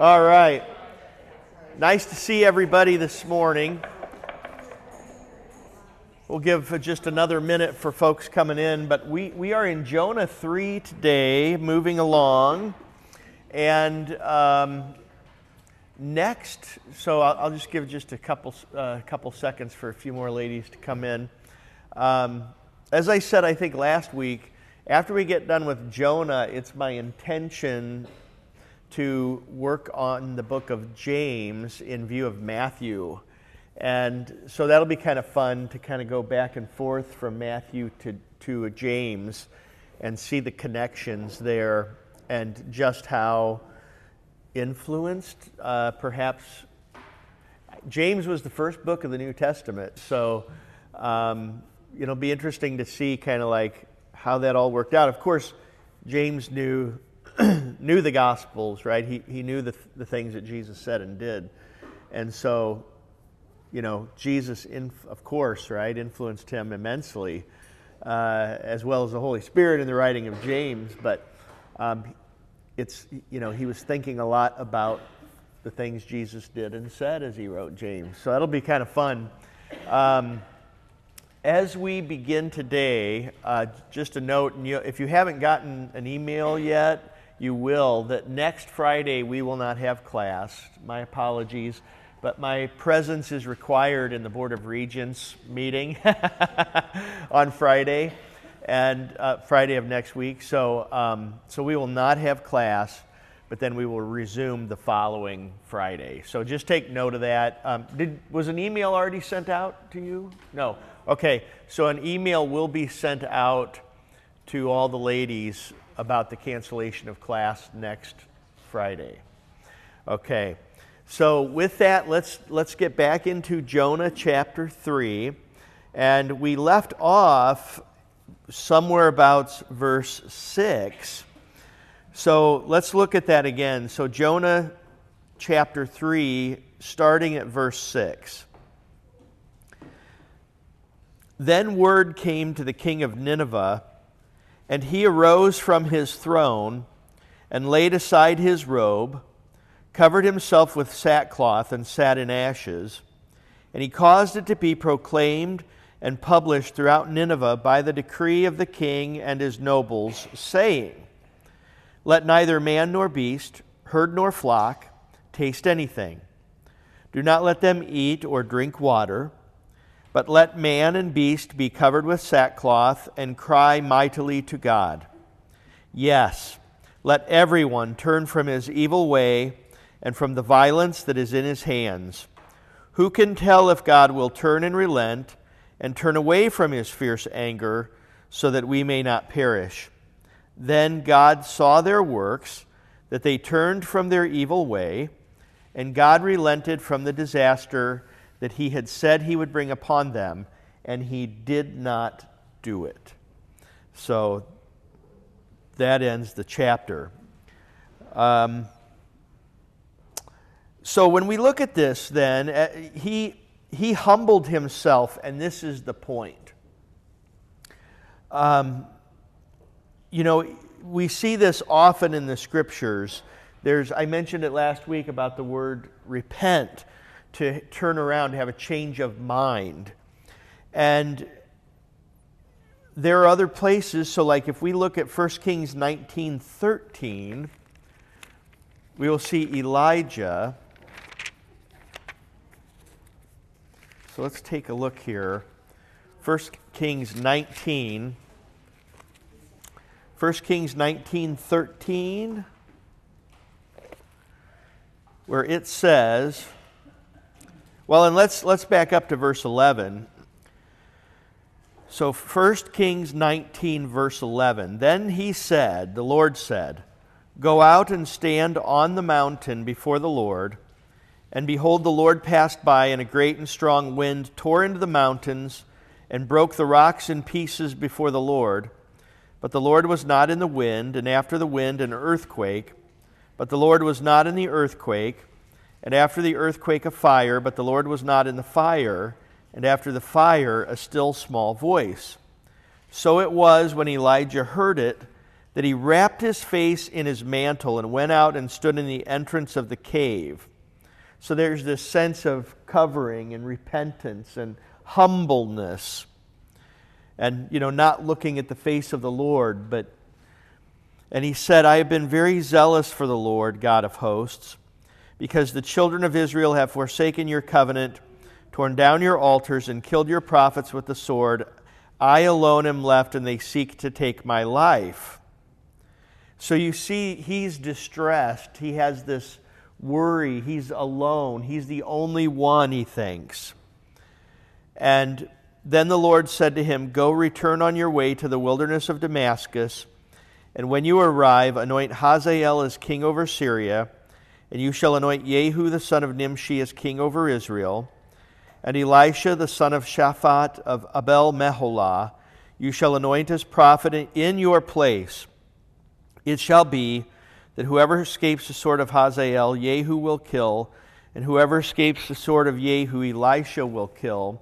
All right. Nice to see everybody this morning. We'll give just another minute for folks coming in, but we, we are in Jonah 3 today, moving along. And um, next, so I'll, I'll, just give just a couple, uh, couple seconds for a few more ladies to come in. Um, as I said, I think last week, after we get done with Jonah, it's my intention to work on the book of James in view of Matthew. And so that'll be kind of fun to kind of go back and forth from Matthew to, to James and see the connections there and just how influenced uh, perhaps James was the first book of the New Testament. So, um, know, be interesting to see kind of like how that all worked out. Of course, James knew knew the Gospels, right? He, he knew the, the things that Jesus said and did. And so, you know, Jesus, in, of course, right, influenced him immensely, uh, as well as the Holy Spirit in the writing of James. But um, it's, you know, he was thinking a lot about the things Jesus did and said as he wrote James. So that'll be kind of fun. Um, as we begin today, uh, just a note, you, if you haven't gotten an email yet, you will, that next Friday we will not have class. My apologies, but my presence is required in the Board of Regents meeting on Friday and uh, Friday of next week. So, um, so we will not have class, but then we will resume the following Friday. So just take note of that. Um, did, was an email already sent out to you? No. Okay, so an email will be sent out to all the ladies about the cancellation of class next Friday. Okay, so with that, let's, let's get back into Jonah chapter 3. And we left off somewhere about verse 6. So let's look at that again. So, Jonah chapter 3, starting at verse 6. Then word came to the king of Nineveh, and he arose from his throne and laid aside his robe, covered himself with sackcloth, and sat in ashes. And he caused it to be proclaimed and published throughout Nineveh by the decree of the king and his nobles, saying, Let neither man nor beast, herd nor flock, taste anything. Do not let them eat or drink water but let man and beast be covered with sackcloth and cry mightily to God. Yes, let everyone turn from his evil way and from the violence that is in his hands. Who can tell if God will turn and relent and turn away from his fierce anger so that we may not perish? Then God saw their works, that they turned from their evil way, and God relented from the disaster that he had said he would bring upon them, and he did not do it. So that ends the chapter. Um, so when we look at this, then, uh, he, he humbled himself, and this is the point. Um, you know, we see this often in the scriptures. There's, I mentioned it last week about the word repent to turn around, to have a change of mind. And there are other places, so like if we look at 1 Kings 19 13, we will see Elijah. So let's take a look here. 1 Kings 19. 1 Kings 19 13, where it says, well, and let's, let's back up to verse 11. So 1 Kings 19, verse 11. Then he said, the Lord said, Go out and stand on the mountain before the Lord. And behold, the Lord passed by, and a great and strong wind tore into the mountains and broke the rocks in pieces before the Lord. But the Lord was not in the wind, and after the wind, an earthquake. But the Lord was not in the earthquake and after the earthquake, a fire, but the Lord was not in the fire, and after the fire, a still small voice. So it was when Elijah heard it that he wrapped his face in his mantle and went out and stood in the entrance of the cave. So there's this sense of covering and repentance and humbleness and you know not looking at the face of the Lord but and he said I have been very zealous for the Lord God of hosts because the children of Israel have forsaken your covenant torn down your altars and killed your prophets with the sword. I alone am left and they seek to take my life. So you see he's distressed. He has this worry. He's alone. He's the only one he thinks. And then the Lord said to him, Go return on your way to the wilderness of Damascus, and when you arrive, anoint Hazael as king over Syria, and you shall anoint Jehu the son of Nimshi as king over Israel, and Elisha the son of Shaphat of Abel Meholah you shall anoint as prophet in your place. It shall be that whoever escapes the sword of Hazael, Jehu will kill, and whoever escapes the sword of Jehu, Elisha will kill.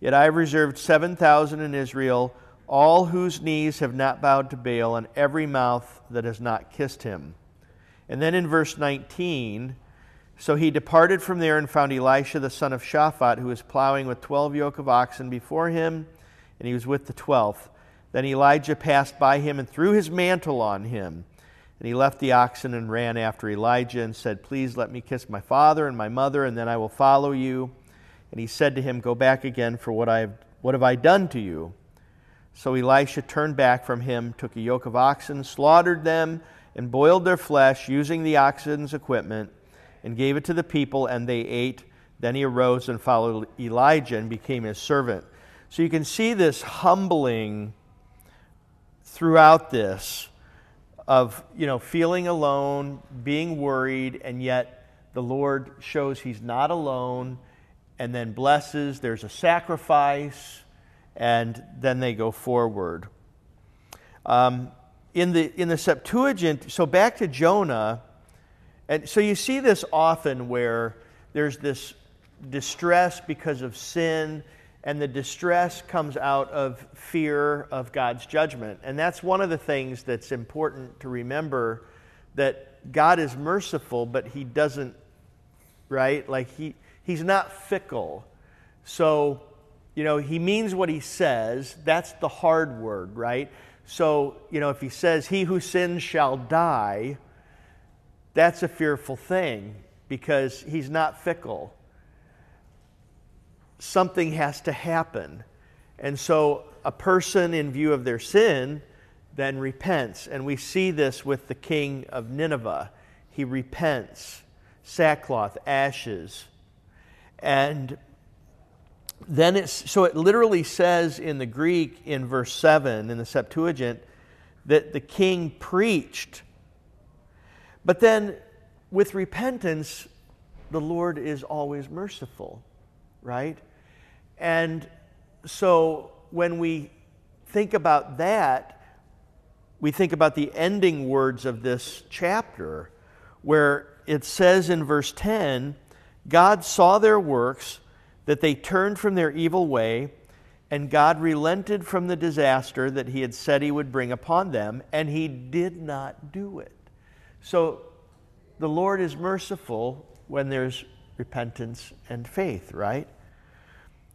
Yet I have reserved 7,000 in Israel, all whose knees have not bowed to Baal, and every mouth that has not kissed him. And then in verse 19, so he departed from there and found Elisha the son of Shaphat, who was plowing with 12 yoke of oxen before him, and he was with the twelfth. Then Elijah passed by him and threw his mantle on him. And he left the oxen and ran after Elijah and said, Please let me kiss my father and my mother, and then I will follow you. And he said to him, Go back again, for what, I have, what have I done to you? So Elisha turned back from him, took a yoke of oxen, slaughtered them, and boiled their flesh using the oxen's equipment, and gave it to the people, and they ate. Then he arose and followed Elijah and became his servant. So you can see this humbling throughout this of you know feeling alone, being worried, and yet the Lord shows he's not alone and then blesses, there's a sacrifice, and then they go forward. Um, in, the, in the Septuagint, so back to Jonah, and so you see this often where there's this distress because of sin, and the distress comes out of fear of God's judgment. And that's one of the things that's important to remember that God is merciful, but He doesn't, right? Like He he's not fickle. So, you know, he means what he says. That's the hard word, right? So, you know, if he says, He who sins shall die, that's a fearful thing because he's not fickle. Something has to happen. And so, a person in view of their sin then repents. And we see this with the king of Nineveh. He repents sackcloth, ashes and then it's so it literally says in the Greek in verse 7 in the Septuagint that the king preached. But then with repentance, the Lord is always merciful, right? And so when we think about that, we think about the ending words of this chapter, where it says in verse 10 God saw their works, that they turned from their evil way, and God relented from the disaster that he had said he would bring upon them, and he did not do it. So the Lord is merciful when there's repentance and faith, right?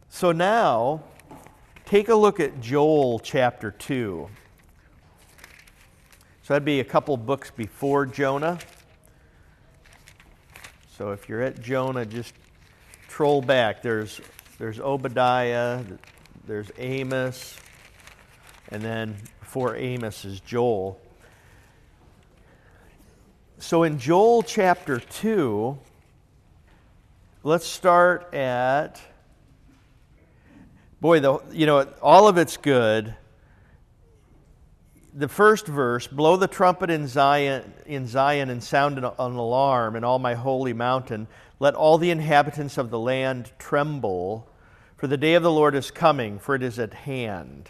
So now, take a look at Joel chapter 2. So that'd be a couple books before Jonah. So if you're at Jonah, just troll back. There's, there's Obadiah, there's Amos, and then before Amos is Joel. So in Joel chapter 2, let's start at boy the you know all of it's good the first verse blow the trumpet in zion, in zion and sound an, an alarm in all my holy mountain let all the inhabitants of the land tremble for the day of the lord is coming for it is at hand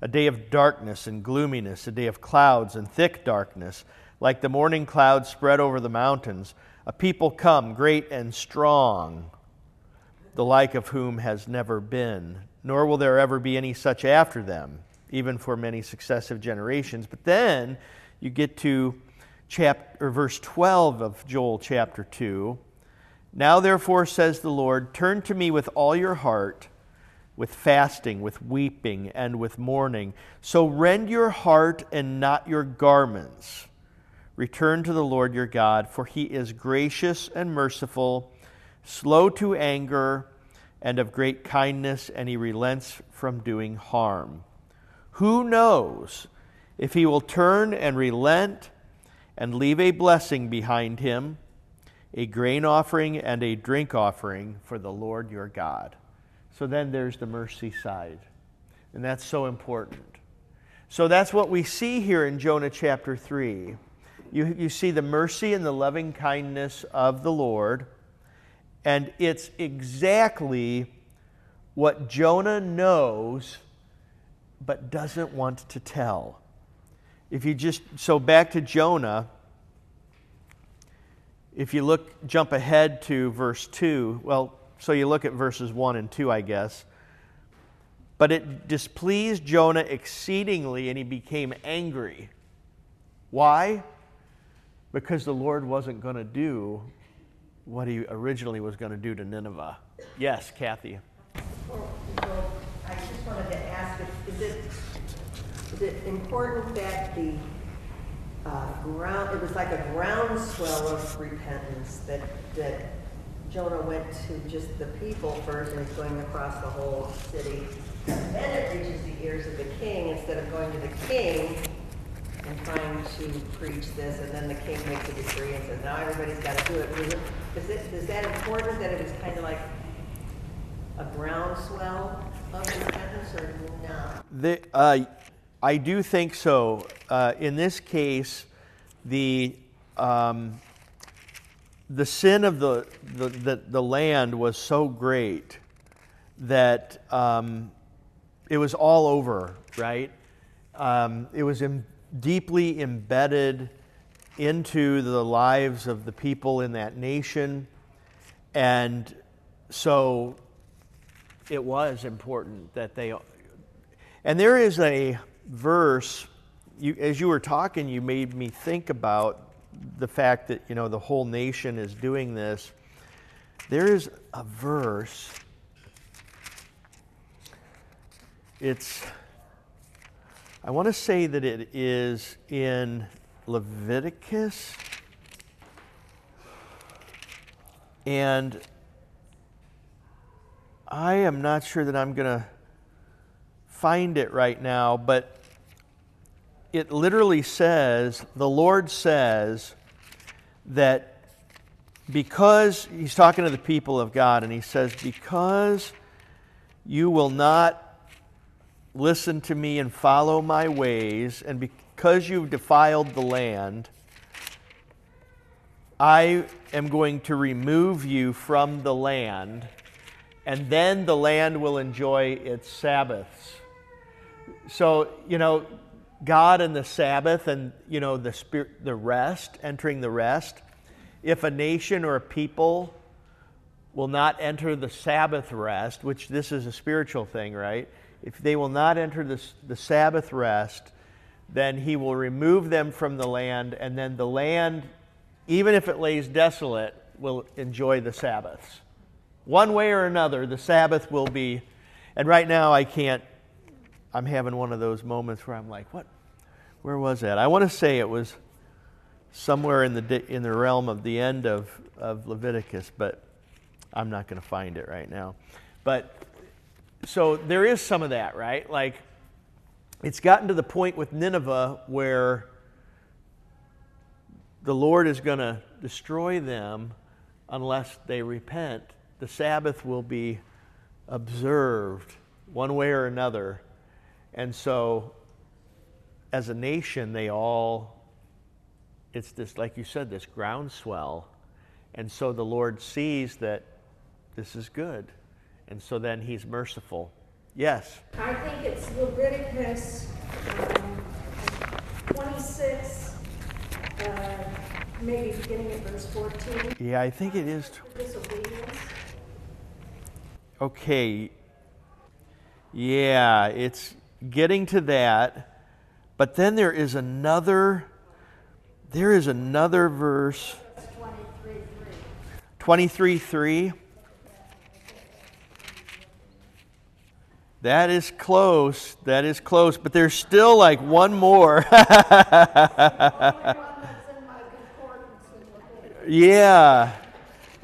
a day of darkness and gloominess a day of clouds and thick darkness like the morning clouds spread over the mountains a people come great and strong the like of whom has never been nor will there ever be any such after them even for many successive generations. But then you get to chapter, verse 12 of Joel chapter 2. Now, therefore, says the Lord, turn to me with all your heart, with fasting, with weeping, and with mourning. So rend your heart and not your garments. Return to the Lord your God, for he is gracious and merciful, slow to anger, and of great kindness, and he relents from doing harm. Who knows if he will turn and relent and leave a blessing behind him? A grain offering and a drink offering for the Lord your God. So then there's the mercy side. And that's so important. So that's what we see here in Jonah chapter 3. You, you see the mercy and the loving kindness of the Lord. And it's exactly what Jonah knows but doesn't want to tell. If you just, so back to Jonah, if you look, jump ahead to verse 2, well, so you look at verses 1 and 2, I guess. But it displeased Jonah exceedingly, and he became angry. Why? Because the Lord wasn't going to do what he originally was going to do to Nineveh. Yes, Kathy. Well, I just wanted to ask, is it, is it important that the ground, it was like a groundswell of repentance that, that Jonah went to just the people first and he's going across the whole city. And then it reaches the ears of the king instead of going to the king and trying to preach this, and then the king makes a decree and says, now everybody's got to do it. Is, it, is, it, is that important that it was kind of like a groundswell of repentance or not? The, uh, I do think so. Uh, in this case, the, um, the sin of the, the, the, the, land was so great that um, it was all over, right? Um, it was Im- deeply embedded into the lives of the people in that nation. And so it was important that they. And there is a verse, you, as you were talking, you made me think about the fact that, you know, the whole nation is doing this. There is a verse, it's, I want to say that it is in Leviticus. And I am not sure that I'm going to find it right now, but it literally says, the Lord says that because he's talking to the people of God, and he says, because you will not listen to me and follow my ways, and because you've defiled the land, I am going to remove you from the land, and then the land will enjoy its Sabbaths. So, you know, God and the Sabbath and, you know, the spirit, the rest, entering the rest. If a nation or a people will not enter the Sabbath rest, which this is a spiritual thing, right? If they will not enter the, the Sabbath rest, then he will remove them from the land, and then the land, even if it lays desolate, will enjoy the Sabbaths. One way or another, the Sabbath will be, and right now I can't I'm having one of those moments where I'm like, what? Where was that? I want to say it was somewhere in the in the realm of the end of, of Leviticus, but I'm not going to find it right now. But so there is some of that, right? Like it's gotten to the point with Nineveh where the Lord is going to destroy them unless they repent. The Sabbath will be observed one way or another and so, as a nation, they all, it's this, like you said, this groundswell. And so the Lord sees that this is good. And so then he's merciful. Yes? I think it's Leviticus um, 26, uh, maybe beginning at verse 14. Yeah, I think it is. Disobedience. Okay. Yeah, it's getting to that. But then there is another there is another verse 23 3. That is close. That is close. But there's still like one more. yeah.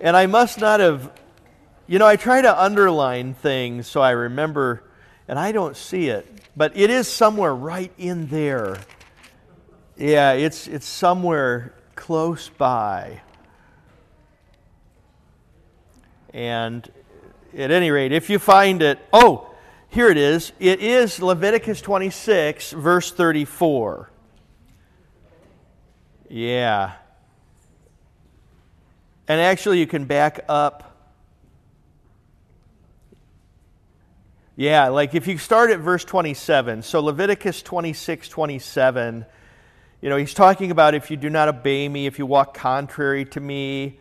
And I must not have, you know, I try to underline things so I remember, and I don't see it. But it is somewhere right in there. Yeah, it's, it's somewhere close by. And at any rate, if you find it, oh, here it is. It is Leviticus 26, verse 34. Yeah. And actually, you can back up. Yeah, like if you start at verse 27, so Leviticus 26, 27, you know, he's talking about if you do not obey me, if you walk contrary to me,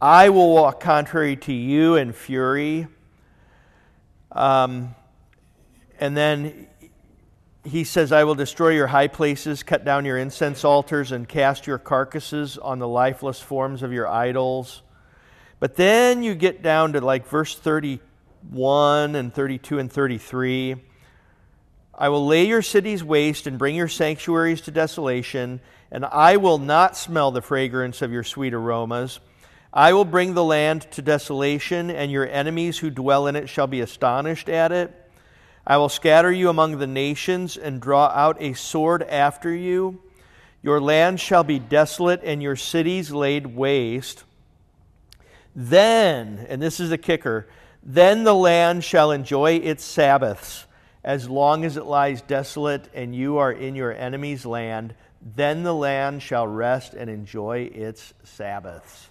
I will walk contrary to you in fury. Um, and then he says, I will destroy your high places, cut down your incense altars, and cast your carcasses on the lifeless forms of your idols. But then you get down to like verse 31 and 32 and 33. I will lay your cities waste and bring your sanctuaries to desolation, and I will not smell the fragrance of your sweet aromas. I will bring the land to desolation, and your enemies who dwell in it shall be astonished at it. I will scatter you among the nations and draw out a sword after you. Your land shall be desolate and your cities laid waste. Then, and this is the kicker, then the land shall enjoy its Sabbaths as long as it lies desolate and you are in your enemy's land. Then the land shall rest and enjoy its Sabbaths.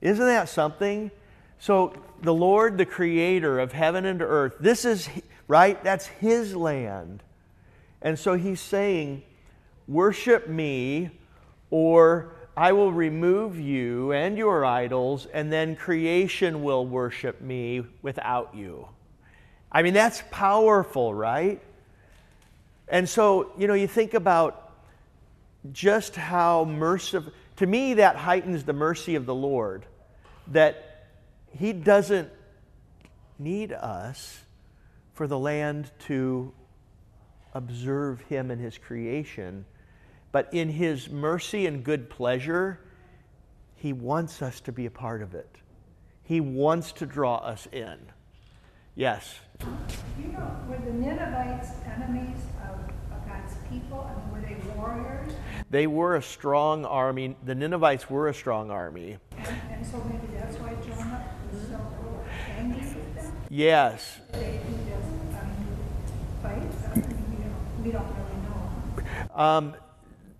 Isn't that something? So, the Lord, the creator of heaven and earth, this is right? That's his land. And so he's saying, Worship me, or I will remove you and your idols, and then creation will worship me without you. I mean, that's powerful, right? And so, you know, you think about just how merciful, to me, that heightens the mercy of the Lord, that He doesn't need us for the land to observe him and his creation. But in his mercy and good pleasure, he wants us to be a part of it. He wants to draw us in. Yes? You know, were the Ninevites enemies of, of God's people? and were they warriors? They were a strong army. The Ninevites were a strong army. And, and so maybe that's why Jonah was so angry with them? Yes. They, we don't really know. Um,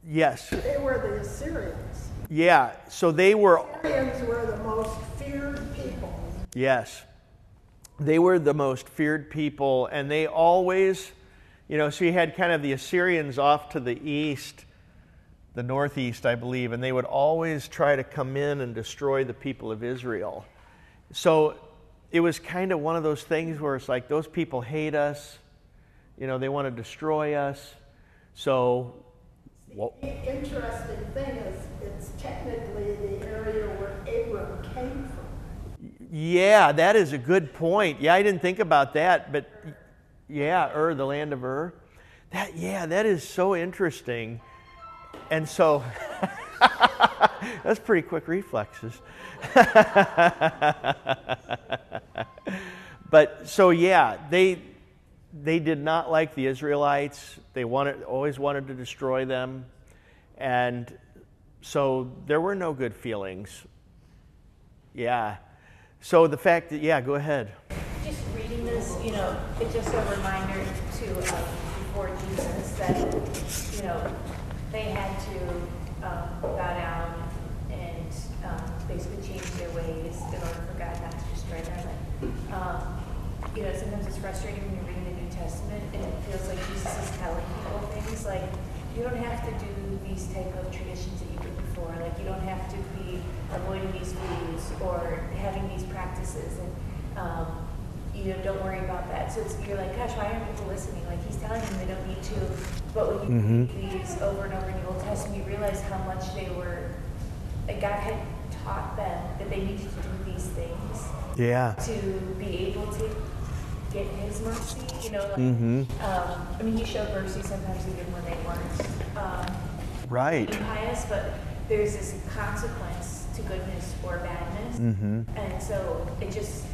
yes. They were the Assyrians. Yeah, so they were. Assyrians were the most feared people. Yes. They were the most feared people, and they always, you know, so you had kind of the Assyrians off to the east, the northeast, I believe, and they would always try to come in and destroy the people of Israel. So it was kind of one of those things where it's like those people hate us you know, they want to destroy us. So, well, the interesting thing is it's technically the area where Abram came from. Yeah, that is a good point. Yeah, I didn't think about that, but yeah, Ur, the land of Ur. That yeah, that is so interesting. And so that's pretty quick reflexes. but so yeah, they they did not like the Israelites. They wanted, always wanted to destroy them. And so there were no good feelings. Yeah. So the fact that, yeah, go ahead. Just reading this, you know, it's just a reminder to um, before Jesus that, you know, they had to um, bow down and um, basically change their ways in order for God not to destroy them. Um, you know, sometimes it's frustrating when you're reading Testament, and it feels like Jesus is telling people things like, you don't have to do these type of traditions that you did before. Like you don't have to be avoiding these foods or having these practices. And um, you know, don't worry about that. So it's, you're like, gosh, why aren't people listening? Like he's telling them they don't need to. But when you Mhm. read these over and over in the Old Testament, you realize how much they were, like God had taught them that they needed to do these things Yeah. to be able to get His mercy. You know, like, Mm-hmm. um, I mean, He showed mercy sometimes even when they weren't um, Right. pious, but there's this consequence to goodness or badness. Mm-hmm. And so it just,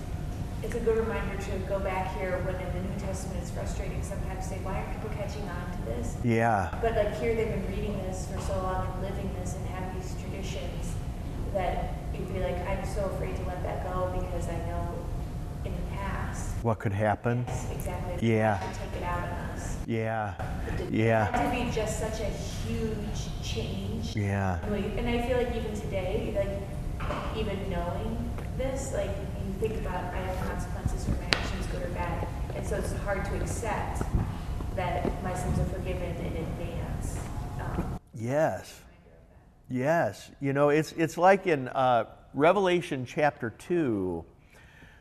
it's a good reminder to go back here when in the New Testament it's frustrating sometimes to say, why aren't people catching on to this? Yeah. But like here they've been reading this for so long and living this and have these traditions that you'd be like, I'm so afraid to let that go because I know in the past, What could happen? exactly, Yeah. take it out on us. Yeah. Yeah. had to be just such a huge change. Yeah. And I feel like even today, like even knowing this, like you think about I have consequences for my actions, good or bad, and so it's hard to accept that my sins are forgiven in advance. Um, Yes. Yes. You know, it's, it's like in uh, Revelation chapter 2,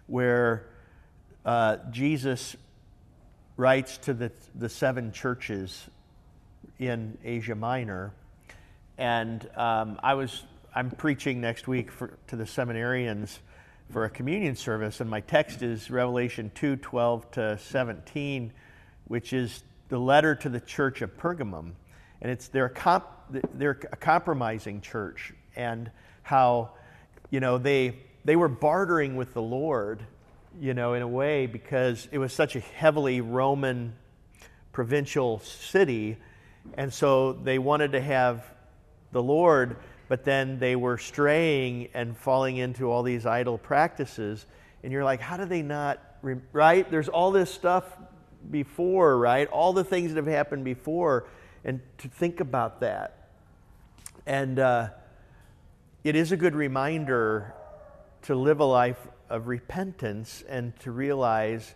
where uh, Jesus writes to the, the seven churches in Asia Minor. And um, I was, I'm preaching next week for, to the seminarians for a communion service, and my text is Revelation 2 12 to 17, which is the letter to the church of Pergamum. And it's they're, comp, they're a compromising church, and how, you know, they, they were bartering with the Lord, you know, in a way, because it was such a heavily Roman provincial city. And so they wanted to have the Lord, but then they were straying and falling into all these idol practices. And you're like, how do they not, re-" right? There's all this stuff before, right? All the things that have happened before. And to think about that. And uh, it is a good reminder to live a life of repentance and to realize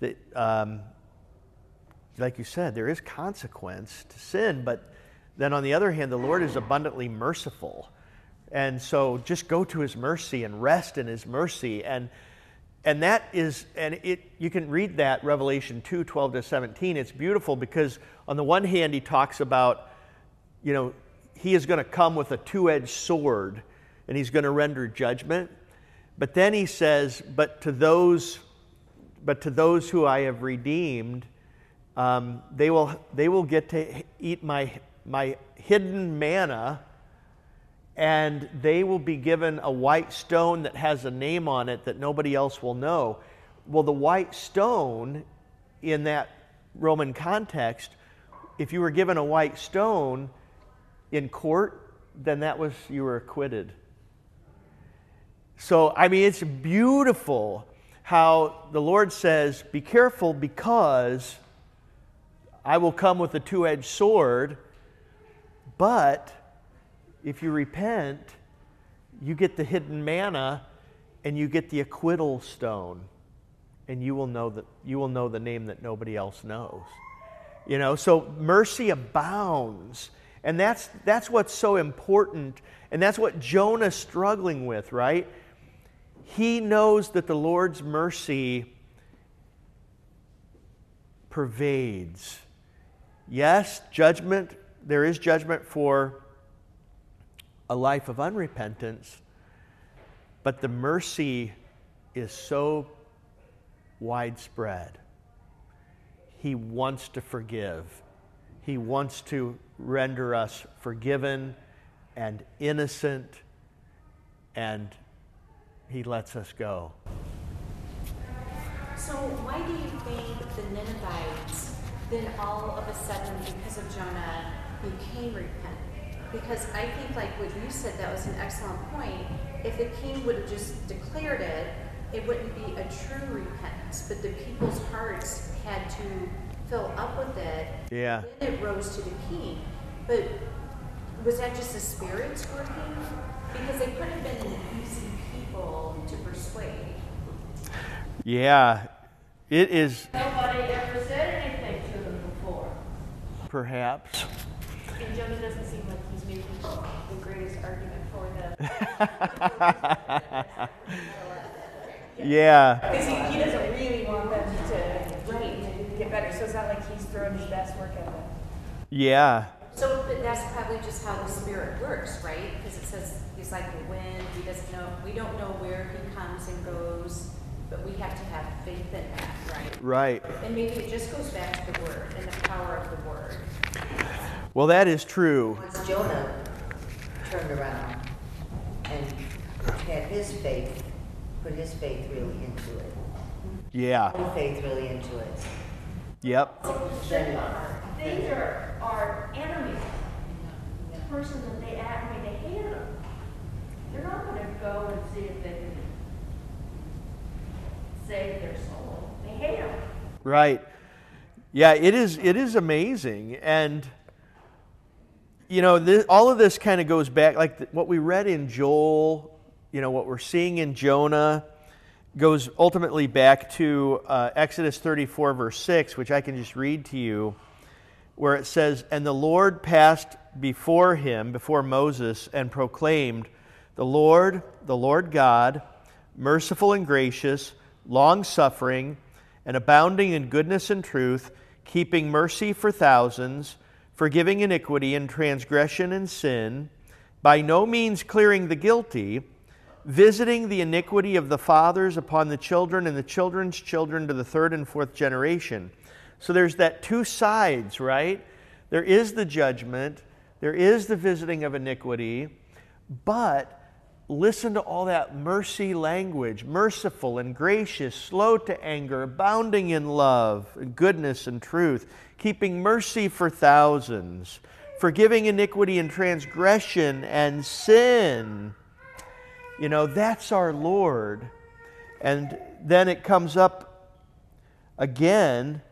that, um, like you said, there is consequence to sin, but then on the other hand, the Lord is abundantly merciful. And so just go to his mercy and rest in his mercy. And and that is and it you can read that Revelation 2, 12 to 17. It's beautiful because on the one hand he talks about, you know, he is going to come with a two-edged sword and he's going to render judgment. But then he says, but to those but to those who I have redeemed, um, they, will, they will get to eat my, my hidden manna, and they will be given a white stone that has a name on it that nobody else will know. Well, the white stone in that Roman context, if you were given a white stone in court, then that was, you were acquitted. So, I mean, it's beautiful how the Lord says, Be careful because I will come with a two edged sword, but if you repent, you get the hidden manna and you get the acquittal stone, and you will know, that, you will know the name that nobody else knows. You know, so mercy abounds. And that's, that's what's so important. And that's what Jonah's struggling with, right? He knows that the Lord's mercy pervades. Yes, judgment, there is judgment for a life of unrepentance, but the mercy is so widespread. He wants to forgive. He wants to render us forgiven and innocent, and He lets us go. So why do you think the Ninevites then all of a sudden, because of Jonah, became repentant? Because I think, like what you said, that was an excellent point. If the king would have just declared it, it wouldn't be a true repentance. But the people's hearts had to fill up with it. Yeah. Then it rose to the king. But was that just the spirits working? Because they could have been using people to persuade. Yeah, it is. Nobody ever said anything to before. Perhaps. And Jonah doesn't seem like he's making the greatest argument for them. yeah. Because he, he, doesn't really want them to, right, get better, so it's not like he's throwing his best work at them. Yeah. So, but that's probably just how the Spirit works, right? Because it says he's like the wind. He doesn't know. We don't know where he comes and goes, but we have to have faith in that, right? Right. And maybe it just goes back to the Word and the power of the Word. Well, that is true. Once Jonah turned around and had his faith, put his faith really into it, Yeah. full faith really into it, Yep. then These are our enemies. The person that they act, I mean, they hate them. They're not gonna go and see if they can save their soul. They hate them. Right. Yeah, it is it is amazing and you know, this, all of this kind of goes back like the, what we read in Joel, you know, what we're seeing in Jonah goes ultimately back to uh, Exodus 34 verse 6, which I can just read to you where it says, "And the Lord passed before him, before Moses, and proclaimed, The Lord, the Lord God, merciful and gracious, long suffering, and abounding in goodness and truth, keeping mercy for thousands, forgiving iniquity and transgression and sin, by no means clearing the guilty, visiting the iniquity of the fathers upon the children and the children's children to the third and fourth generation. So there's that two sides, right? There is the judgment, there is the visiting of iniquity, but listen to all that mercy language merciful and gracious, slow to anger, abounding in love, and goodness and truth, keeping mercy for thousands, forgiving iniquity and transgression and sin. You know, that's our Lord. And then it comes up again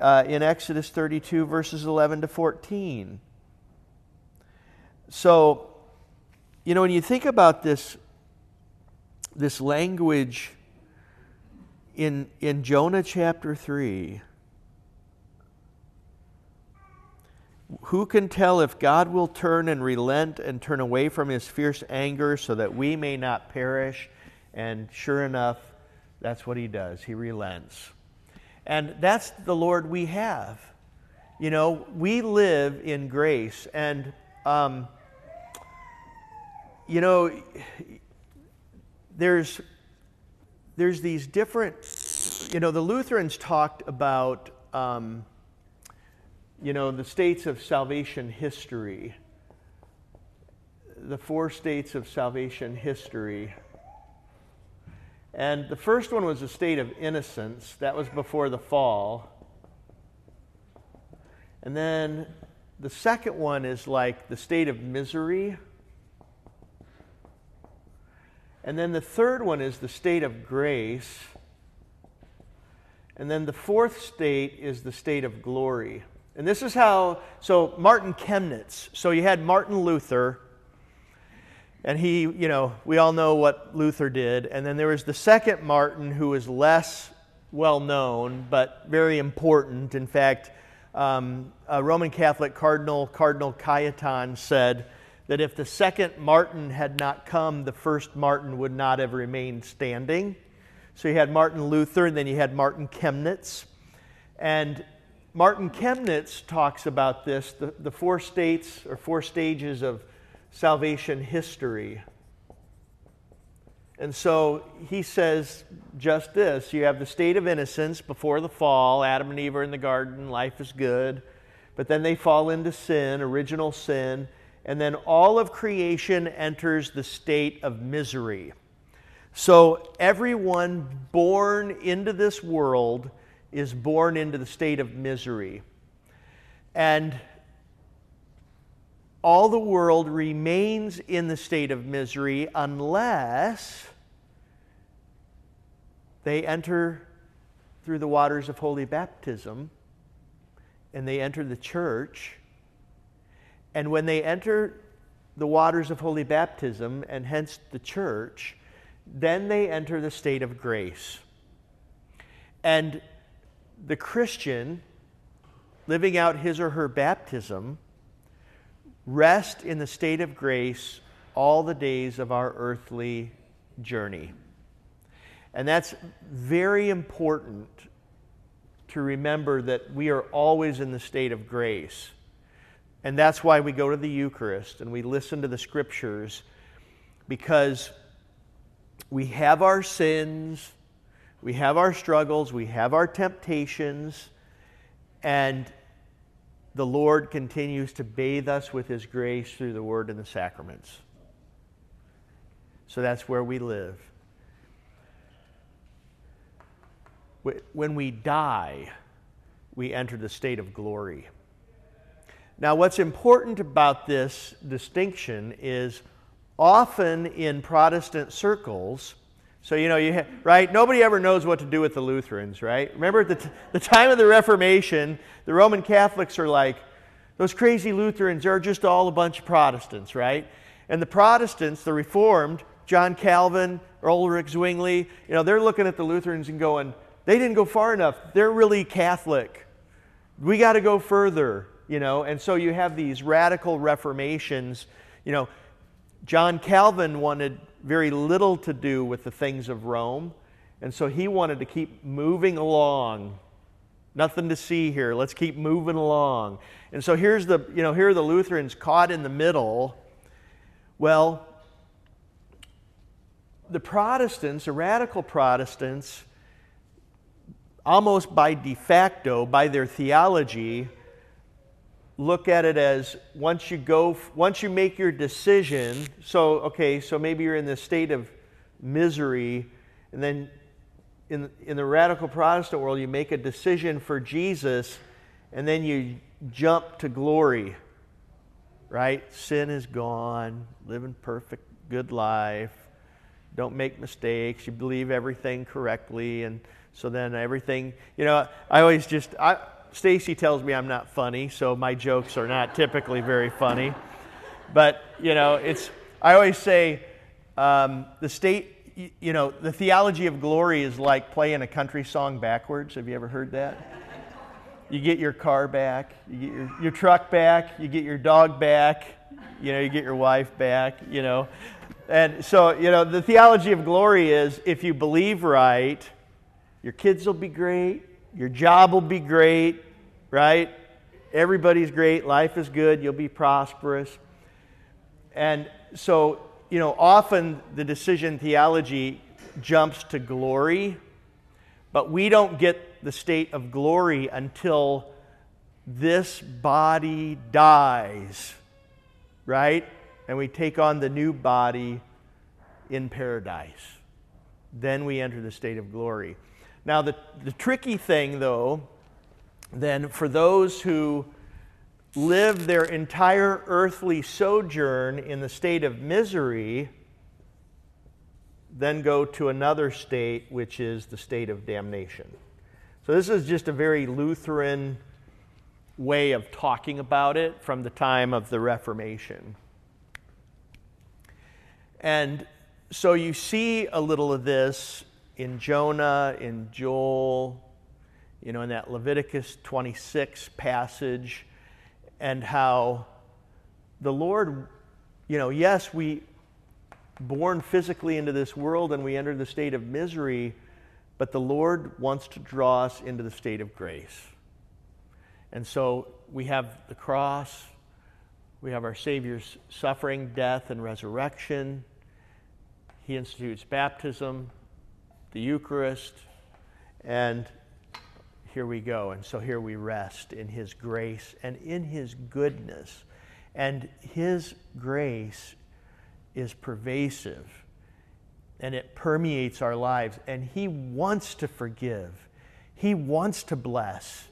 uh, in Exodus 32, verses 11 to 14. So, you know, when you think about this, this language in, in Jonah chapter 3, who can tell if God will turn and relent and turn away from his fierce anger so that we may not perish? And sure enough, that's what he does. He relents. And that's the Lord we have. You know, we live in grace. And, um, you know, there's, there's these different, you know, the Lutherans talked about, um, you know, the states of salvation history, the four states of salvation history. And the first one was a state of innocence. That was before the fall. And then the second one is like the state of misery. And then the third one is the state of grace. And then the fourth state is the state of glory. And this is how, so Martin Chemnitz, so you had Martin Luther, and he, you know, we all know what Luther did. And then there was the second Martin who was less well known, but very important. In fact, um, a Roman Catholic cardinal, Cardinal Cajetan, said that if the second Martin had not come, the first Martin would not have remained standing. So you had Martin Luther, and then you had Martin Chemnitz. And Martin Chemnitz talks about this the, the four states or four stages of salvation history. And so he says just this you have the state of innocence before the fall. Adam and Eve are in the garden, life is good. But then they fall into sin, original sin. And then all of creation enters the state of misery. So everyone born into this world is born into the state of misery. And all the world remains in the state of misery unless they enter through the waters of holy baptism and they enter the church. And when they enter the waters of holy baptism and hence the church, then they enter the state of grace. And the Christian living out his or her baptism rest in the state of grace all the days of our earthly journey. And that's very important to remember that we are always in the state of grace. And that's why we go to the Eucharist and we listen to the scriptures because we have our sins, we have our struggles, we have our temptations, and the Lord continues to bathe us with His grace through the Word and the sacraments. So that's where we live. When we die, we enter the state of glory. Now, what's important about this distinction is often in Protestant circles, so, you know, you ha- right? Nobody ever knows what to do with the Lutherans, right? Remember at the, t- the time of the Reformation, the Roman Catholics are like, those crazy Lutherans are just all a bunch of Protestants, right? And the Protestants, the Reformed, John Calvin, Ulrich Zwingli, you know, they're looking at the Lutherans and going, they didn't go far enough. They're really Catholic. We got to go further, you know. And so you have these radical reformations. You know, John Calvin wanted very little to do with the things of Rome. And so he wanted to keep moving along. Nothing to see here. Let's keep moving along. And so here's the, you know, here are the Lutherans caught in the middle. Well, the Protestants, the radical Protestants, almost by de facto, by their theology, look at it as once you go once you make your decision so okay so maybe you're in this state of misery and then in, in the radical protestant world you make a decision for jesus and then you jump to glory right? Sin is gone living perfect good life don't make mistakes you believe everything correctly and so then everything you know i always just i Stacy tells me I'm not funny, so my jokes are not typically very funny. But, you know, it's, I always say um, the state, you know, the theology of glory is like playing a country song backwards. Have you ever heard that? You get your car back, you get your, your truck back, you get your dog back, you know, you get your wife back, you know. And so, you know, the theology of glory is if you believe right, your kids will be great, your job will be great, right? Everybody's great. Life is good. You'll be prosperous. And so, you know, often the decision theology jumps to glory, but we don't get the state of glory until this body dies, right? And we take on the new body in paradise. Then we enter the state of glory. Now, the, the tricky thing, though, then for those who live their entire earthly sojourn in the state of misery, then go to another state, which is the state of damnation. So, this is just a very Lutheran way of talking about it from the time of the Reformation. And so you see a little of this in Jonah, in Joel, you know, in that Leviticus 26 passage, and how the Lord, you know, yes, we born physically into this world and we enter the state of misery, but the Lord wants to draw us into the state of grace. And so we have the cross, we have our Savior's suffering, death, and resurrection. He institutes baptism, the Eucharist, and here we go. And so here we rest in His grace and in His goodness. And His grace is pervasive and it permeates our lives. And He wants to forgive, He wants to bless,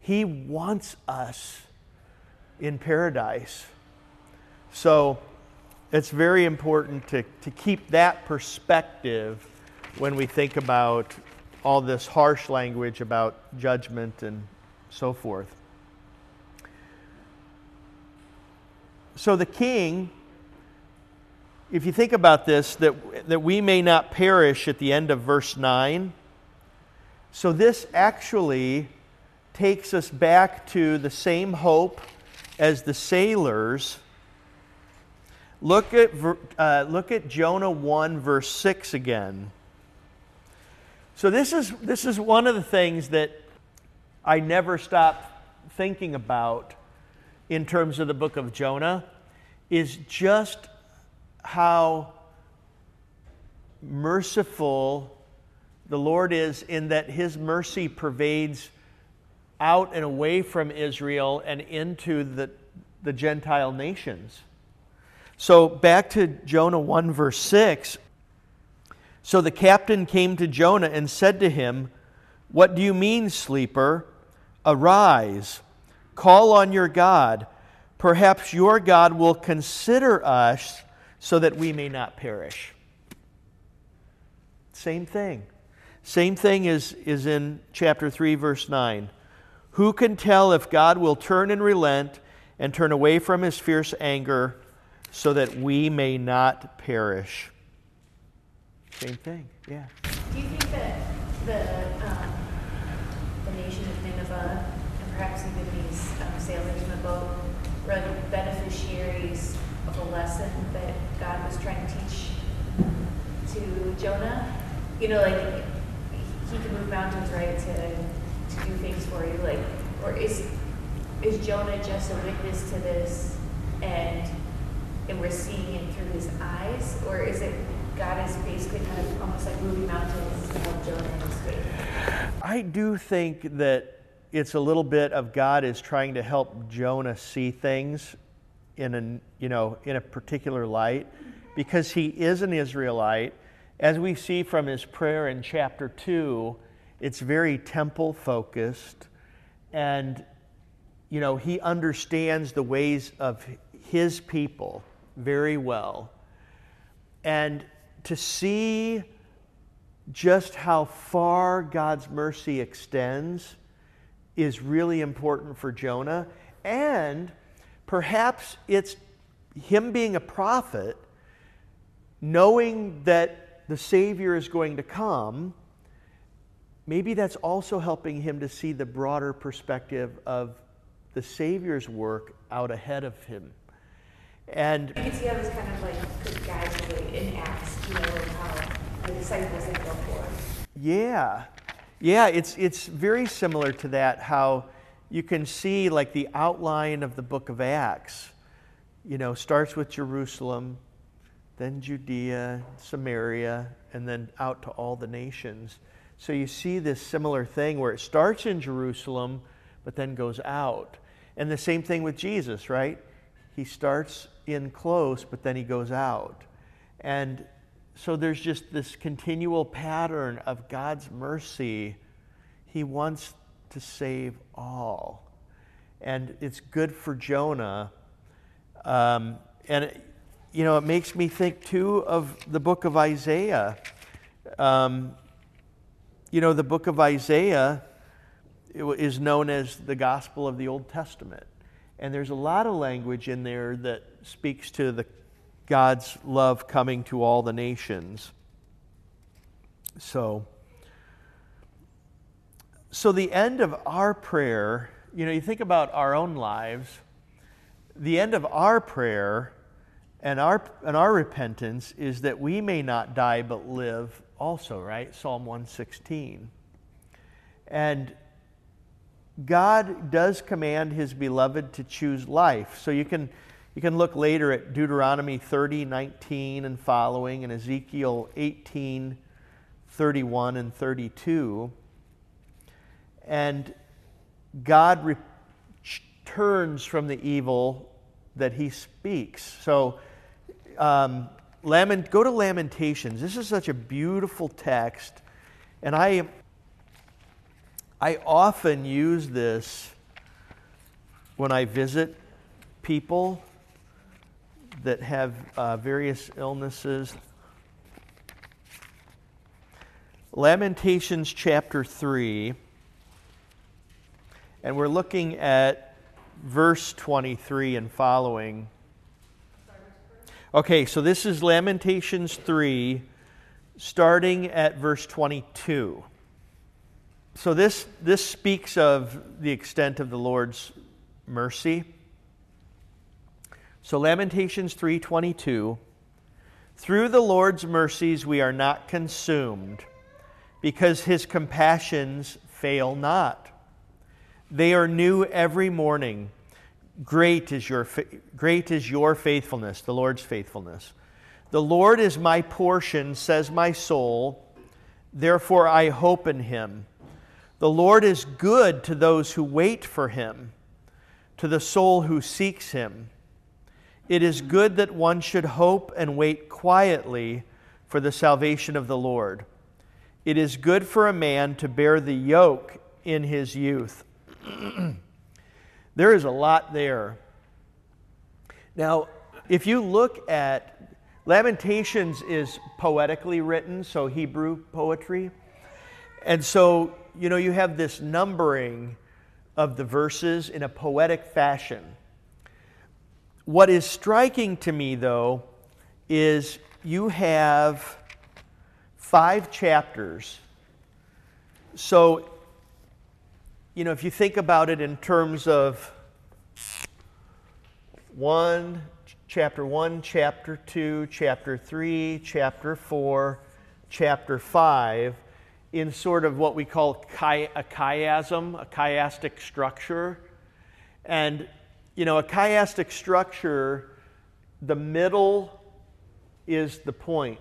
He wants us in paradise. So it's very important to, to keep that perspective when we think about all this harsh language about judgment and so forth. So the king, if you think about this, that, that we may not perish at the end of verse 9. So this actually takes us back to the same hope as the sailors. Look at, uh, look at Jonah 1, verse 6 again. So this is this is one of the things that I never stop thinking about in terms of the book of Jonah is just how merciful the Lord is in that his mercy pervades out and away from Israel and into the, the Gentile nations. So back to Jonah 1, verse 6. So the captain came to Jonah and said to him, What do you mean, sleeper? Arise, call on your God. Perhaps your God will consider us so that we may not perish. Same thing. Same thing is, is in chapter 3, verse 9. Who can tell if God will turn and relent and turn away from his fierce anger so that we may not perish? Same thing, yeah. Do you think that the, um, the nation of Nineveh, and perhaps even these um, sailors in the boat, were the beneficiaries of a lesson that God was trying to teach to Jonah? You know, like, he can move mountains, right, to, to do things for you, like, or is, is Jonah just a witness to this and, and we're seeing it through his eyes? Or is it God is basically kind of almost like moving mountains to help Jonah? I do think that it's a little bit of God is trying to help Jonah see things in a you know in a particular light because he is an Israelite. As we see from his prayer in chapter 2, it's very temple focused and you know he understands the ways of his people very well. And to see just how far God's mercy extends is really important for Jonah. And perhaps it's him being a prophet, knowing that the Savior is going to come. Maybe that's also helping him to see the broader perspective of the Savior's work out ahead of him. And You can see how this kind of like could guide the way in Acts, you know, and how the disciples had go forth. Yeah. Yeah, it's, it's very similar to that, how you can see like the outline of the book of Acts. You know, starts with Jerusalem, then Judea, Samaria, and then out to all the nations. So you see this similar thing where it starts in Jerusalem, but then goes out. And the same thing with Jesus, right? He starts in close, but then he goes out. And so there's just this continual pattern of God's mercy. He wants to save all. And it's good for Jonah. Um, and, it, you know, it makes me think too of the book of Isaiah. Um, you know, the book of Isaiah is known as the gospel of the Old Testament. And there's a lot of language in there that speaks to the God's love coming to all the nations. So, so the end of our prayer, you know, you think about our own lives, the end of our prayer and our, and our repentance is that we may not die but live also, right? Psalm 116. And God does command his beloved to choose life. So you can, you can look later at Deuteronomy 30, 19 and following, and Ezekiel 18, 31 and 32. And God re- turns from the evil that he speaks. So um, lament, go to Lamentations. This is such a beautiful text. And I I often use this when I visit people that have uh, various illnesses. Lamentations chapter 3, and we're looking at verse 23 and following. Okay, so this is Lamentations 3, starting at verse 22 so this, this speaks of the extent of the Lord's mercy. So Lamentations 3:22 Through the Lord's mercies we are not consumed because his compassions fail not. They are new every morning. great is your great is your faithfulness, the Lord's faithfulness. The Lord is my portion, says my soul. Therefore I hope in him. The Lord is good to those who wait for him, to the soul who seeks him. It is good that one should hope and wait quietly for the salvation of the Lord. It is good for a man to bear the yoke in his youth. there is a lot there. Now, if you look at Lamentations is poetically written, so Hebrew poetry. And so, you know, you have this numbering of the verses in a poetic fashion. What is striking to me, though, is you have five chapters. So, you know, if you think about it in terms of one, chapter 1, chapter 2, chapter 3, chapter 4, chapter 5 in sort of what we call chi- a chiasm, a chiastic structure. And, you know, a chiastic structure, the middle is the point,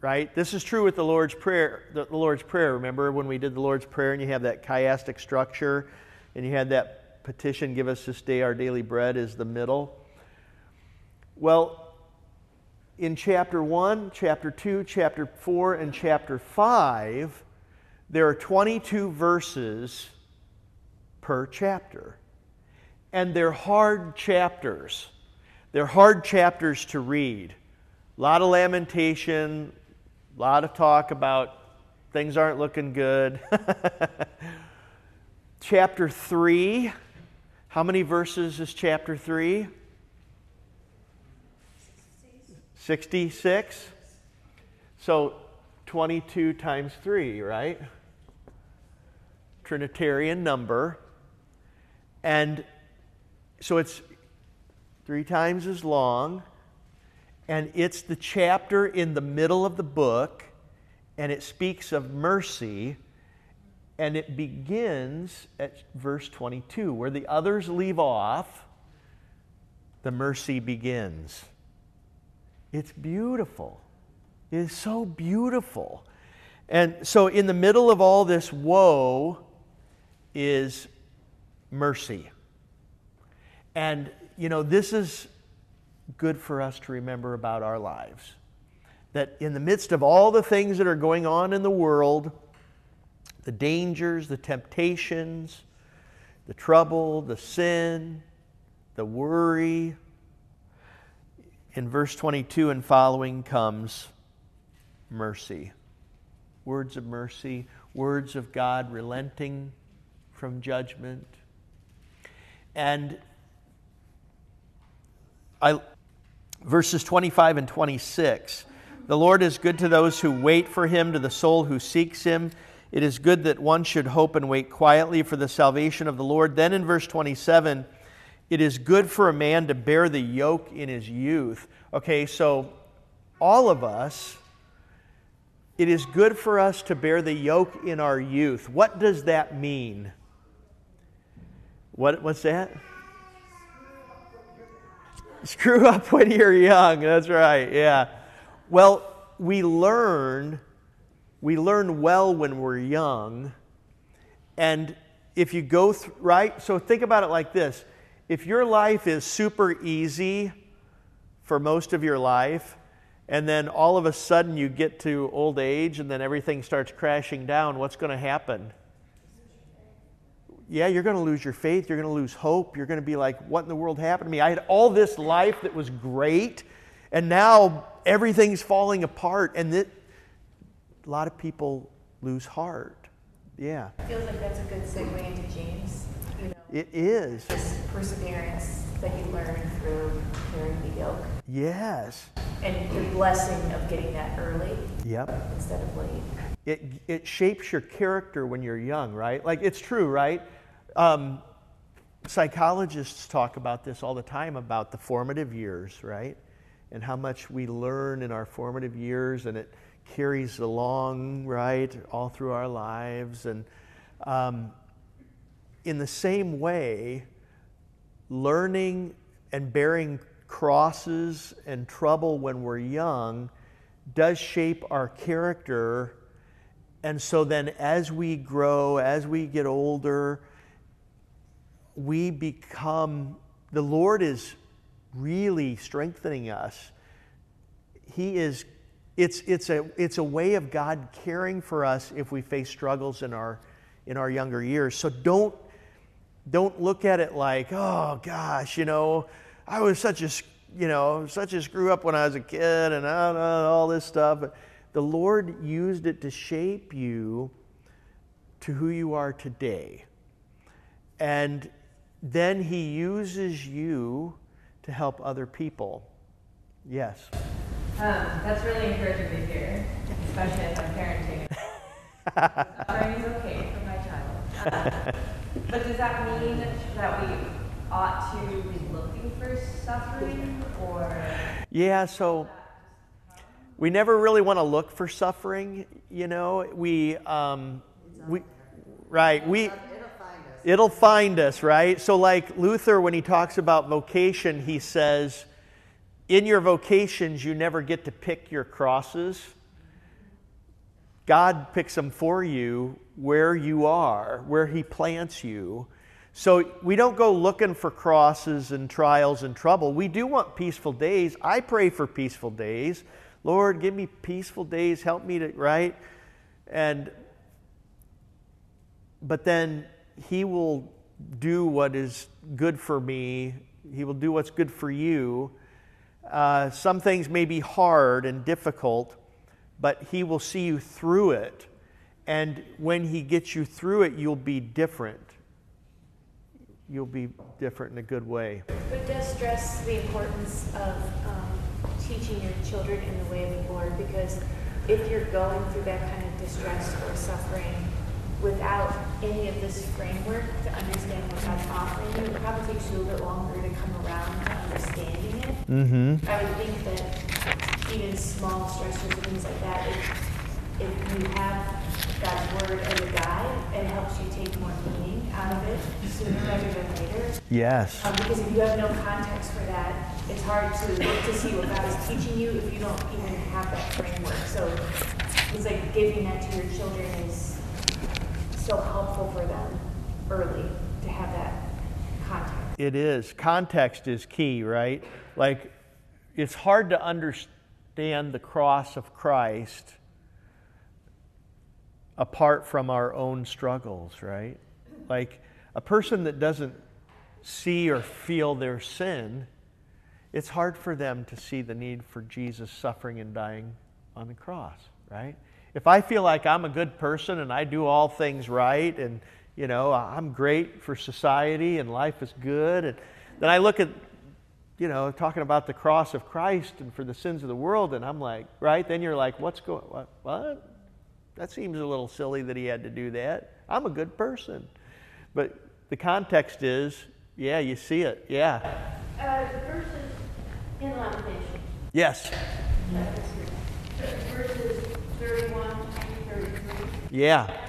right? This is true with the Lord's Prayer. The, the Lord's Prayer, remember when we did the Lord's Prayer and you have that chiastic structure and you had that petition, give us this day our daily bread, is the middle. Well, in chapter 1, chapter 2, chapter 4, and chapter 5, there are 22 verses per chapter. And they're hard chapters. They're hard chapters to read. A lot of lamentation, a lot of talk about things aren't looking good. chapter 3, how many verses is chapter 3? 66. So 22 times 3, right? Trinitarian number. And so it's three times as long. And it's the chapter in the middle of the book. And it speaks of mercy. And it begins at verse 22, where the others leave off, the mercy begins. It's beautiful. It is so beautiful. And so, in the middle of all this woe is mercy. And, you know, this is good for us to remember about our lives. That in the midst of all the things that are going on in the world, the dangers, the temptations, the trouble, the sin, the worry, in verse 22 and following comes mercy. Words of mercy, words of God relenting from judgment. And I, verses 25 and 26 The Lord is good to those who wait for him, to the soul who seeks him. It is good that one should hope and wait quietly for the salvation of the Lord. Then in verse 27, it is good for a man to bear the yoke in his youth. Okay, so all of us, it is good for us to bear the yoke in our youth. What does that mean? What, what's that? Screw up when you're young. That's right. Yeah. Well, we learn we learn well when we're young. And if you go through, right? So think about it like this if your life is super easy for most of your life, and then all of a sudden you get to old age and then everything starts crashing down, what's going to happen? Yeah, you're going to lose your faith. You're going to lose hope. You're going to be like, what in the world happened to me? I had all this life that was great, and now everything's falling apart. And that, a lot of people lose heart. Yeah. It feels like that's a good segue into James. You know, It is. this perseverance that you learn through carrying the yoke, Yes. and the blessing of getting that early Yep. instead of late. It, it shapes your character when you're young, right? Like, it's true, right? Um, psychologists talk about this all the time about the formative years, right? And how much we learn in our formative years, and it carries along, right, all through our lives. And um, in the same way, learning and bearing crosses and trouble when we're young does shape our character. And so then, as we grow, as we get older, we become, the Lord is really strengthening us. He is, it's, it's, a, it's a way of God caring for us if we face struggles in our, in our younger years. So don't, don't look at it like, oh gosh, you know, I was such a, you know, such a screw up when I was a kid and I don't all this stuff. But the Lord used it to shape you to who you are today. And then He uses you to help other people. Yes. Um, that's really encouraging to hear, especially as I'm parenting. Suffering is okay for my child. But does that mean that we ought to be looking for suffering or? Yeah, so we never really want to look for suffering, you know. We, um, we, right, we, it'll find us, right? So, like Luther, when he talks about vocation, he says, in your vocations, you never get to pick your crosses. God picks them for you where you are, where He plants you. So we don't go looking for crosses and trials and trouble. We do want peaceful days. I pray for peaceful days. Lord, give me peaceful days. Help me to, right? And, but then He will do what is good for me, He will do what's good for you. Uh, some things may be hard and difficult, but He will see you through it. And when He gets you through it, you'll be different. You'll be different in a good way. But does stress the importance of um, teaching your children in the way of the Lord? Because if you're going through that kind of distress or suffering without any of this framework to understand what God's offering you, it probably takes you a little bit longer to come around to understanding it. Mm-hmm. I would think that even small stressors and things like that, if, if you have God's word as a guide, it helps you take more meaning out of it sooner rather than later. Yes. Um, because if you have no context for that, it's hard to look to see what God is teaching you if you don't even have that framework. So it's like giving that to your children is so helpful for them early to have that context. It is. Context is key, right? Like, it's hard to understand the cross of Christ apart from our own struggles, right? Like, a person that doesn't see or feel their sin, it's hard for them to see the need for Jesus suffering and dying on the cross, right? If I feel like I'm a good person and I do all things right and, you know, I'm great for society and life is good, and then I look at, you know, talking about the cross of Christ and for the sins of the world, and I'm like, right? Then you're like, what's going, what? what? That seems a little silly that he had to do that. I'm a good person. But the context is, yeah, you see it. Yeah. Uh, the verses in Lamentations, Yes. verses thirty-one to thirty-three. Yeah.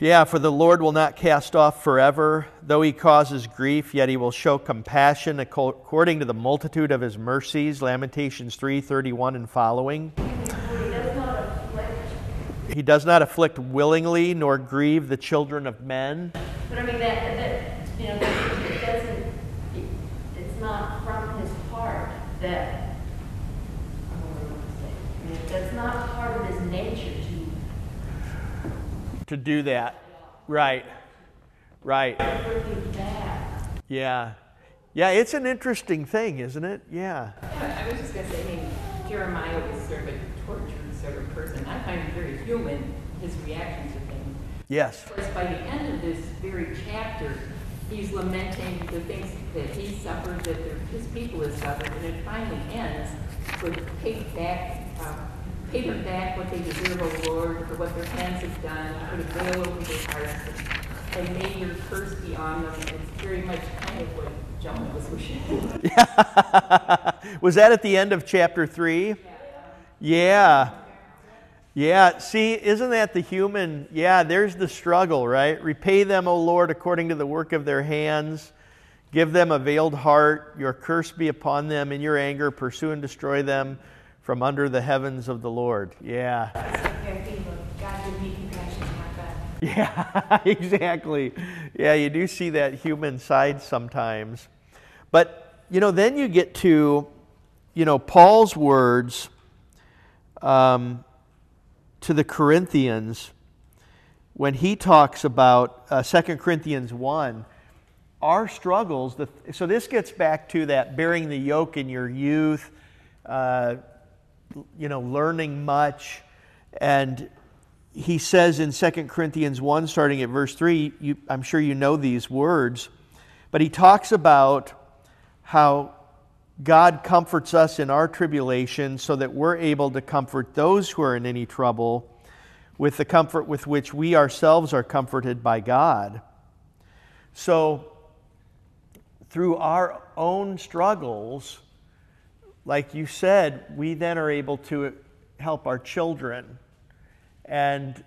Yeah, for the Lord will not cast off forever. Though he causes grief, yet he will show compassion according to the multitude of his mercies. Lamentations 3:31 and following. He does not afflict, willingly nor grieve the children of men. but I mean, that, that, you know, it doesn't, it- it's not from his heart that, I don't know what to say. I mean, that's not part of his nature to to do that. Right. Right. bring you back. Yeah. Yeah, it's an interesting thing, isn't it? Yeah. I was just gonna say, I mean, Jeremiah was sort of a tortured sort of person. I find him very human, his reactions to things. Yes. Of course, by the end of this very chapter, he's lamenting the things that he suffered, that his people have suffered, and it finally ends with pay back, uh, pay them back what they deserve, O Lord, for what their hands have done, put a veil over their hearts, and may your curse be on them. It's very much kind of what John was wishing. Was that at the end of chapter 3? Yeah. Yeah, see, isn't that the human? Yeah, there's the struggle, right? Repay them, O Lord, according to the work of their hands. Give them a veiled heart. Your curse be upon them. In your anger, pursue and destroy them from under the heavens of the Lord. Yeah. It's like their theme of God give me compassion, not God. Yeah, exactly. Yeah, you do see that human side sometimes. But, you know, then you get to, you know, Paul's words um, to the Corinthians when he talks about uh, 2 Corinthians 1 our struggles, the, so this gets back to that bearing the yoke in your youth, uh, you know, learning much. And he says in 2 Corinthians 1, starting at verse 3, you, I'm sure you know these words, but he talks about how God comforts us in our tribulation so that we're able to comfort those who are in any trouble with the comfort with which we ourselves are comforted by God. So, through our own struggles, like you said, we then are able to help our children and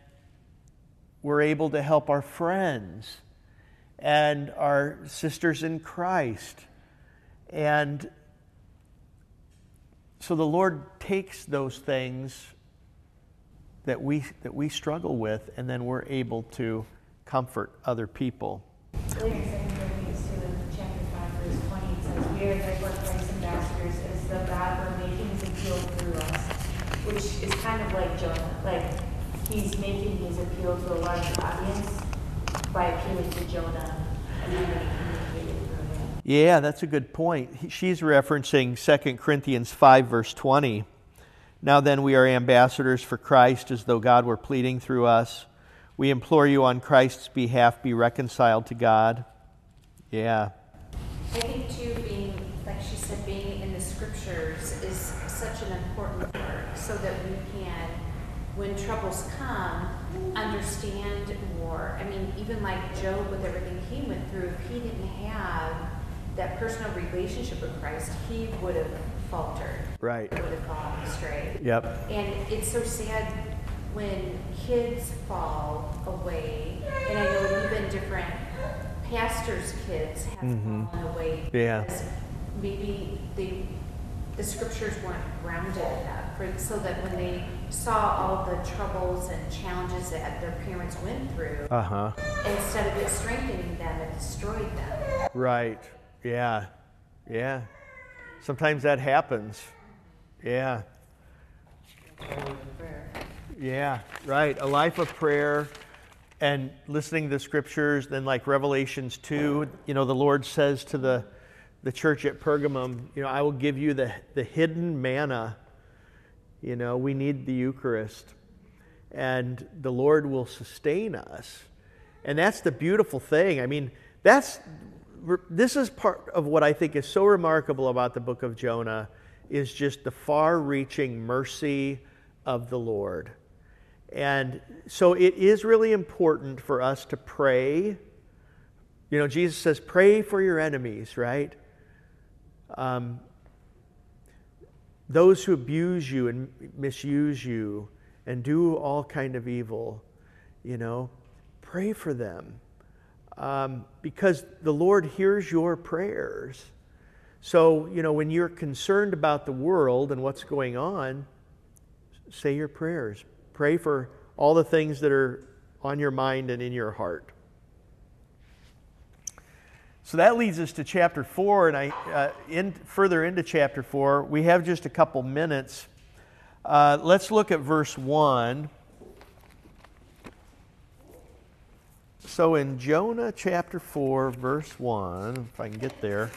we're able to help our friends and our sisters in Christ. And so the Lord takes those things that we, that we struggle with, and then we're able to comfort other people. Later in 2 Corinthians 2, in chapter 5, verse 20, it says, We are therefore Christ's ambassadors as though God were making his appeal through us, which is kind of like Jonah. Like, he's making his appeal to a large audience by appealing to Jonah and then communicating through him. Yeah, that's a good point. She's referencing 2 Corinthians 5, verse 20. Now then, we are ambassadors for Christ as though God were pleading through us. We implore you on Christ's behalf, be reconciled to God. Yeah. I think too, being, like she said, being in the scriptures is such an important part so that we can, when troubles come, understand more. I mean, even like Job with everything he went through, if he didn't have that personal relationship with Christ, he would have faltered. Right. Would have gone astray. Yep. And it's so sad when kids fall away, and I know even different pastors' kids have Mhm. fallen away Yeah. maybe they, the scriptures weren't grounded enough, for, so that when they saw all the troubles and challenges that their parents went through, Uh huh. instead of it strengthening them, it destroyed them. Right. Yeah. Yeah. Sometimes that happens. Yeah. Yeah, right. A life of prayer and listening to the scriptures, then like Revelations 2, you know, the Lord says to the, the church at Pergamum, you know, I will give you the, the hidden manna. You know, we need the Eucharist. And the Lord will sustain us. And that's the beautiful thing. I mean, that's this is part of what I think is so remarkable about the book of Jonah is just the far-reaching mercy of the Lord. And so it is really important for us to pray. You know, Jesus says, pray for your enemies, right? Um, those who abuse you and misuse you and do all kind of evil, you know, pray for them. Um, because the Lord hears your prayers. So, you know, when you're concerned about the world and what's going on, say your prayers. Pray for all the things that are on your mind and in your heart. So that leads us to chapter 4, and I, uh, in, further into chapter 4, we have just a couple minutes. Uh, let's look at verse 1. So in Jonah chapter 4, verse 1, if I can get there,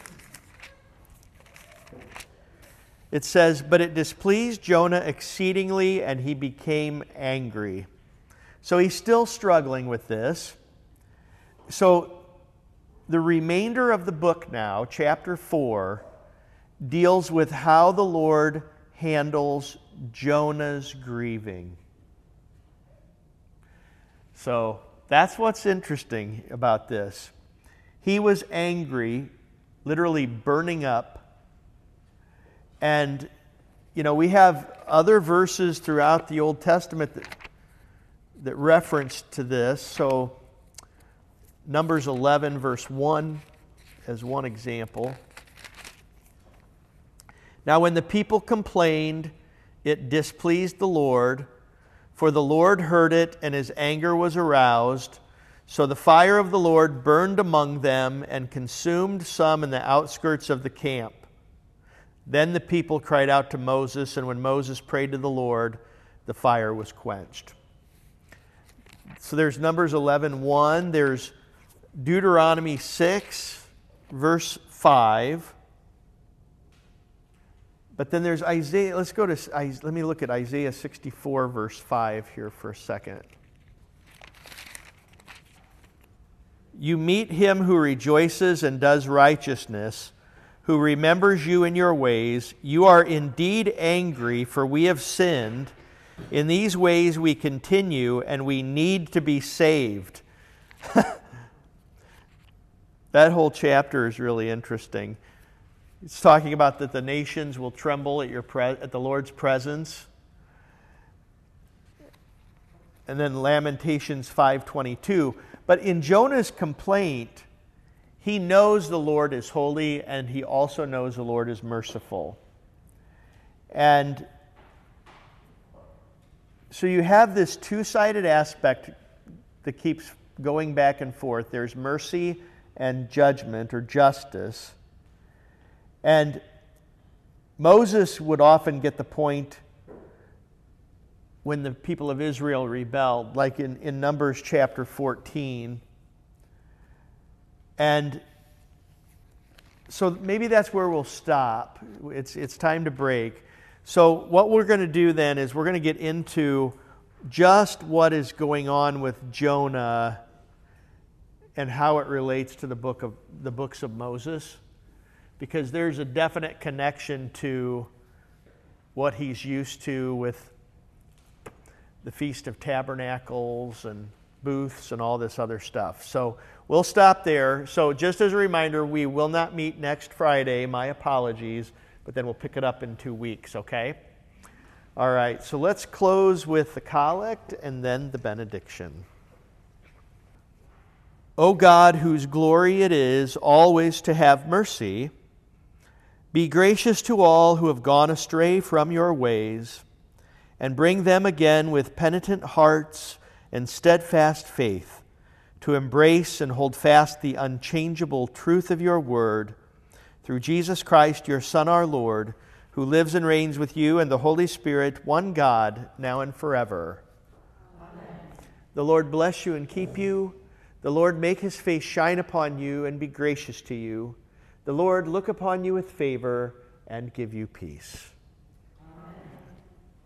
it says, But it displeased Jonah exceedingly, and he became angry. So he's still struggling with this. So the remainder of the book now, chapter 4, deals with how the Lord handles Jonah's grieving. So that's what's interesting about this. He was angry, literally burning up. And, you know, we have other verses throughout the Old Testament that, that reference to this. So, Numbers 11, verse 1, as one example. Now, when the people complained, it displeased the Lord, for the Lord heard it, and his anger was aroused. So the fire of the Lord burned among them and consumed some in the outskirts of the camp. Then the people cried out to Moses, and when Moses prayed to the Lord, the fire was quenched. So there's Numbers 11 1. There's Deuteronomy 6, verse 5. But then there's Isaiah. Let's go to, let me look at Isaiah 64, verse 5 here for a second. You meet him who rejoices and does righteousness, who remembers you in your ways. You are indeed angry, for we have sinned. In these ways we continue, and we need to be saved. that whole chapter is really interesting. It's talking about that the nations will tremble at, your pre- at the Lord's presence. And then Lamentations 5:22. But in Jonah's complaint, he knows the Lord is holy and he also knows the Lord is merciful. And so you have this two-sided aspect that keeps going back and forth. There's mercy and judgment or justice. And Moses would often get the point when the people of Israel rebelled, like in, in Numbers chapter 14. And so maybe that's where we'll stop. It's, it's time to break. So, what we're going to do then is we're going to get into just what is going on with Jonah and how it relates to the book of the books of Moses because there's a definite connection to what he's used to with the Feast of Tabernacles and booths and all this other stuff. So we'll stop there. So, just as a reminder, we will not meet next Friday. My apologies, but then we'll pick it up in two weeks, okay? All right, so let's close with the collect and then the benediction. O God, whose glory it is always to have mercy, be gracious to all who have gone astray from your ways, and bring them again with penitent hearts and steadfast faith to embrace and hold fast the unchangeable truth of your word through Jesus Christ, your Son, our Lord, who lives and reigns with you and the Holy Spirit, one God, now and forever. Amen. The Lord bless you and keep you. The Lord make his face shine upon you and be gracious to you. The Lord look upon you with favor and give you peace.